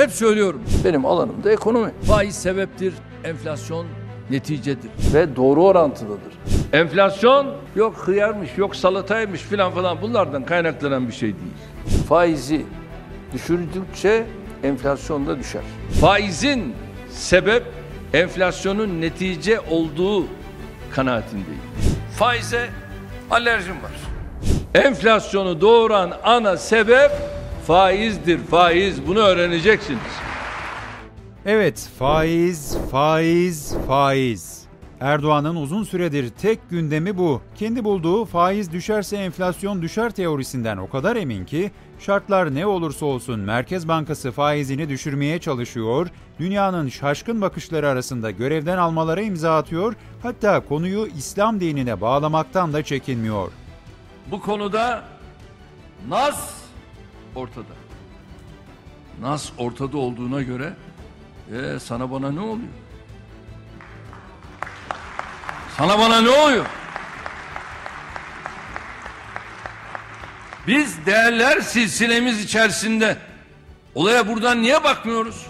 Hep söylüyorum. Benim alanım da ekonomi. Faiz sebeptir, enflasyon neticedir. Ve doğru orantılıdır. Enflasyon yok hıyarmış, yok salataymış filan falan bunlardan kaynaklanan bir şey değil. Faizi düşürdükçe enflasyon da düşer. Faizin sebep enflasyonun netice olduğu kanaatindeyim. Faize alerjim var. Enflasyonu doğuran ana sebep faizdir. Faiz bunu öğreneceksiniz. Evet, faiz, faiz, faiz. Erdoğan'ın uzun süredir tek gündemi bu. Kendi bulduğu faiz düşerse enflasyon düşer teorisinden o kadar emin ki şartlar ne olursa olsun Merkez Bankası faizini düşürmeye çalışıyor, dünyanın şaşkın bakışları arasında görevden almalara imza atıyor, hatta konuyu İslam dinine bağlamaktan da çekinmiyor. Bu konuda Nas ortada. Nas ortada olduğuna göre e, sana bana ne oluyor? Sana bana ne oluyor? Biz değerler silsilemiz içerisinde olaya buradan niye bakmıyoruz?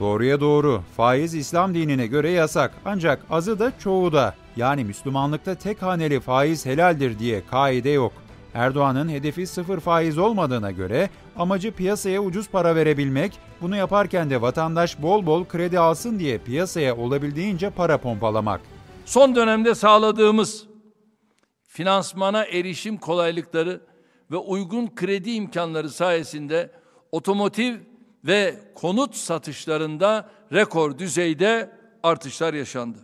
Doğruya doğru. Faiz İslam dinine göre yasak. Ancak azı da çoğu da. Yani Müslümanlıkta tek haneli faiz helaldir diye kaide yok. Erdoğan'ın hedefi sıfır faiz olmadığına göre amacı piyasaya ucuz para verebilmek, bunu yaparken de vatandaş bol bol kredi alsın diye piyasaya olabildiğince para pompalamak. Son dönemde sağladığımız finansmana erişim kolaylıkları ve uygun kredi imkanları sayesinde otomotiv ve konut satışlarında rekor düzeyde artışlar yaşandı.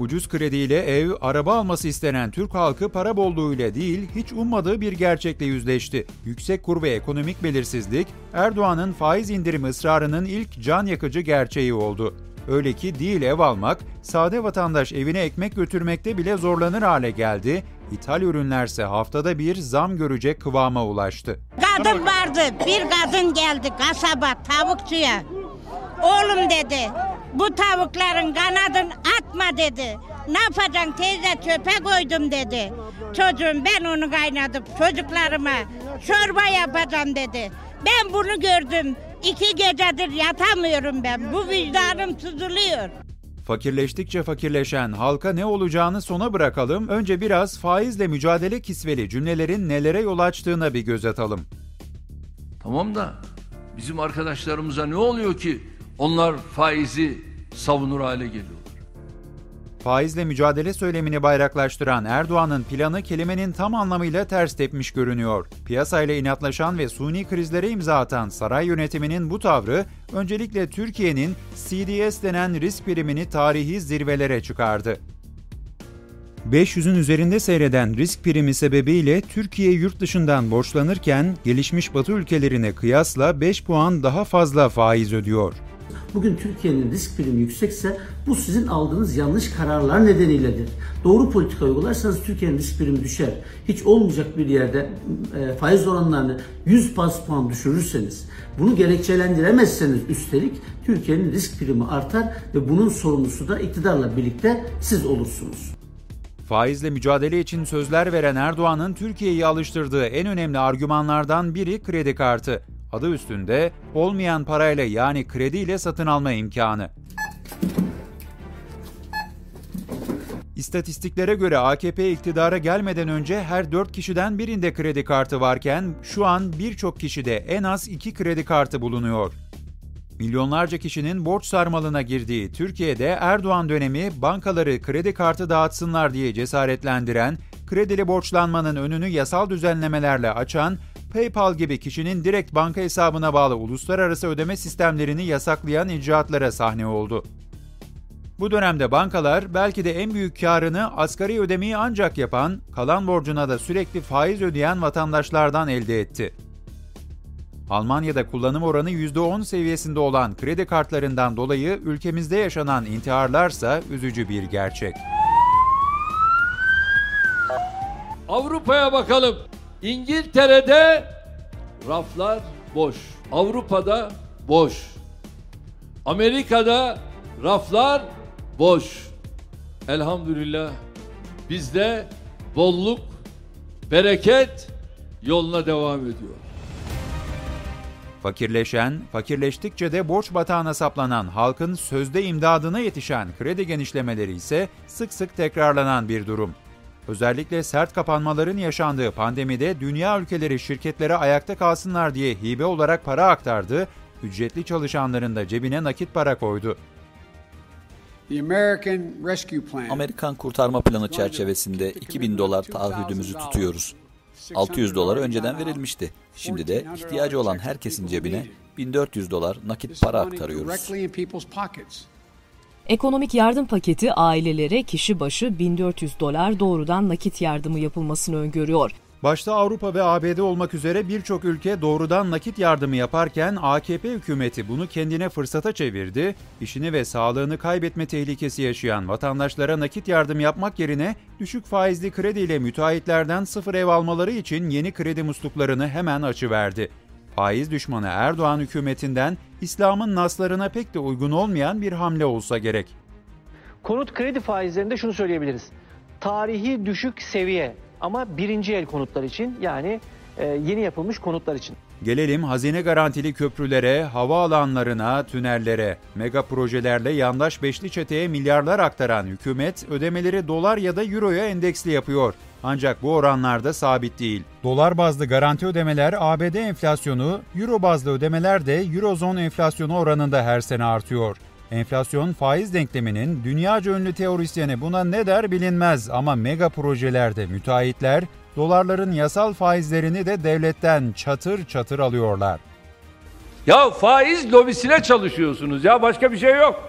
Ucuz krediyle ev, araba alması istenen Türk halkı para bolluğuyla değil, hiç ummadığı bir gerçekle yüzleşti. Yüksek kur ve ekonomik belirsizlik, Erdoğan'ın faiz indirimi ısrarının ilk can yakıcı gerçeği oldu. Öyle ki değil ev almak, sade vatandaş evine ekmek götürmekte bile zorlanır hale geldi. İthal ürünlerse haftada bir zam görecek kıvama ulaştı. Kadın vardı, bir kadın geldi kasaba tavukçuya. Oğlum dedi, bu tavukların kanadını atma dedi. Ne yapacaksın teyze çöpe koydum dedi. Çocuğum ben onu kaynadım çocuklarıma çorba yapacağım dedi. Ben bunu gördüm. İki gecedir yatamıyorum ben. Bu vicdanım tutuluyor. Fakirleştikçe fakirleşen halka ne olacağını sona bırakalım. Önce biraz faizle mücadele kisveli cümlelerin nelere yol açtığına bir göz atalım. Tamam da bizim arkadaşlarımıza ne oluyor ki onlar faizi savunur hale geliyorlar? Faizle mücadele söylemini bayraklaştıran Erdoğan'ın planı kelimenin tam anlamıyla ters tepmiş görünüyor. Piyasayla inatlaşan ve suni krizlere imza atan saray yönetiminin bu tavrı öncelikle Türkiye'nin CDS denen risk primini tarihi zirvelere çıkardı. 500'ün üzerinde seyreden risk primi sebebiyle Türkiye yurt dışından borçlanırken gelişmiş Batı ülkelerine kıyasla 5 puan daha fazla faiz ödüyor. Bugün Türkiye'nin risk primi yüksekse bu sizin aldığınız yanlış kararlar nedeniyledir. Doğru politika uygularsanız Türkiye'nin risk primi düşer. Hiç olmayacak bir yerde e, faiz oranlarını 100 bas puan düşürürseniz, bunu gerekçelendiremezseniz üstelik Türkiye'nin risk primi artar ve bunun sorumlusu da iktidarla birlikte siz olursunuz. Faizle mücadele için sözler veren Erdoğan'ın Türkiye'yi alıştırdığı en önemli argümanlardan biri kredi kartı. Adı üstünde olmayan parayla yani krediyle satın alma imkanı. İstatistiklere göre AKP iktidara gelmeden önce her 4 kişiden birinde kredi kartı varken şu an birçok kişide en az 2 kredi kartı bulunuyor. Milyonlarca kişinin borç sarmalına girdiği Türkiye'de Erdoğan dönemi bankaları kredi kartı dağıtsınlar diye cesaretlendiren, kredili borçlanmanın önünü yasal düzenlemelerle açan, PayPal gibi kişinin direkt banka hesabına bağlı uluslararası ödeme sistemlerini yasaklayan icraatlara sahne oldu. Bu dönemde bankalar belki de en büyük karını asgari ödemeyi ancak yapan, kalan borcuna da sürekli faiz ödeyen vatandaşlardan elde etti. Almanya'da kullanım oranı %10 seviyesinde olan kredi kartlarından dolayı ülkemizde yaşanan intiharlarsa üzücü bir gerçek. Avrupa'ya bakalım. İngiltere'de raflar boş. Avrupa'da boş. Amerika'da raflar boş. Elhamdülillah bizde bolluk, bereket yoluna devam ediyor. Fakirleşen, fakirleştikçe de borç batağına saplanan halkın sözde imdadına yetişen kredi genişlemeleri ise sık sık tekrarlanan bir durum. Özellikle sert kapanmaların yaşandığı pandemide dünya ülkeleri şirketlere ayakta kalsınlar diye hibe olarak para aktardı, ücretli çalışanların da cebine nakit para koydu. Amerikan kurtarma planı çerçevesinde 2000 dolar taahhüdümüzü tutuyoruz. 600 dolar önceden verilmişti. Şimdi de ihtiyacı olan herkesin cebine 1400 dolar nakit para aktarıyoruz. Ekonomik yardım paketi ailelere kişi başı 1400 dolar doğrudan nakit yardımı yapılmasını öngörüyor. Başta Avrupa ve ABD olmak üzere birçok ülke doğrudan nakit yardımı yaparken AKP hükümeti bunu kendine fırsata çevirdi. İşini ve sağlığını kaybetme tehlikesi yaşayan vatandaşlara nakit yardım yapmak yerine düşük faizli krediyle müteahhitlerden sıfır ev almaları için yeni kredi musluklarını hemen açıverdi. Faiz düşmanı Erdoğan hükümetinden İslam'ın naslarına pek de uygun olmayan bir hamle olsa gerek. Konut kredi faizlerinde şunu söyleyebiliriz. Tarihi düşük seviye ama birinci el konutlar için yani e, yeni yapılmış konutlar için. Gelelim hazine garantili köprülere, havaalanlarına, tünellere. Mega projelerle yandaş beşli çeteye milyarlar aktaran hükümet ödemeleri dolar ya da euroya endeksli yapıyor. Ancak bu oranlar da sabit değil. Dolar bazlı garanti ödemeler ABD enflasyonu, euro bazlı ödemeler de eurozon enflasyonu oranında her sene artıyor. Enflasyon faiz denkleminin dünyaca ünlü teorisyeni buna ne der bilinmez ama mega projelerde müteahhitler dolarların yasal faizlerini de devletten çatır çatır alıyorlar. Ya faiz lobisine çalışıyorsunuz ya başka bir şey yok.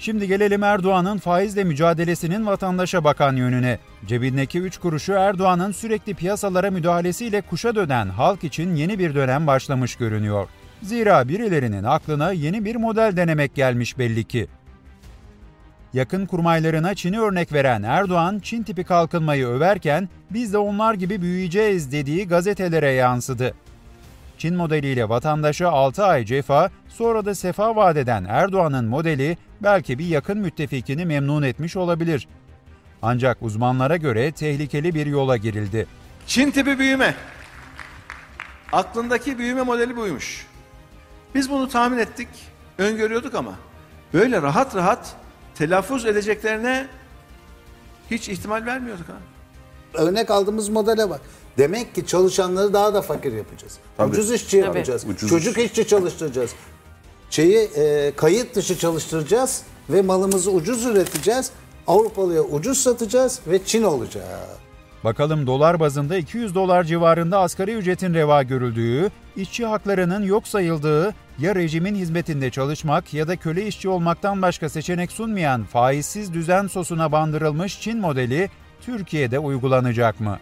Şimdi gelelim Erdoğan'ın faizle mücadelesinin vatandaşa bakan yönüne. Cebindeki 3 kuruşu Erdoğan'ın sürekli piyasalara müdahalesiyle kuşa dönen halk için yeni bir dönem başlamış görünüyor. Zira birilerinin aklına yeni bir model denemek gelmiş belli ki. Yakın kurmaylarına Çin'i örnek veren Erdoğan, Çin tipi kalkınmayı överken biz de onlar gibi büyüyeceğiz dediği gazetelere yansıdı. Çin modeliyle vatandaşa 6 ay cefa, sonra da sefa vaat eden Erdoğan'ın modeli belki bir yakın müttefikini memnun etmiş olabilir. Ancak uzmanlara göre tehlikeli bir yola girildi. Çin tipi büyüme. Aklındaki büyüme modeli buymuş. Biz bunu tahmin ettik, öngörüyorduk ama böyle rahat rahat telaffuz edeceklerine hiç ihtimal vermiyorduk ha. Örnek aldığımız modele bak. Demek ki çalışanları daha da fakir yapacağız. Ucuz işçi yapacağız. Çocuk işçi çalıştıracağız. Şeyi e, kayıt dışı çalıştıracağız ve malımızı ucuz üreteceğiz. Avrupalıya ucuz satacağız ve Çin olacak. Bakalım dolar bazında 200 dolar civarında asgari ücretin reva görüldüğü, işçi haklarının yok sayıldığı, ya rejimin hizmetinde çalışmak ya da köle işçi olmaktan başka seçenek sunmayan faizsiz düzen sosuna bandırılmış Çin modeli Türkiye'de uygulanacak mı?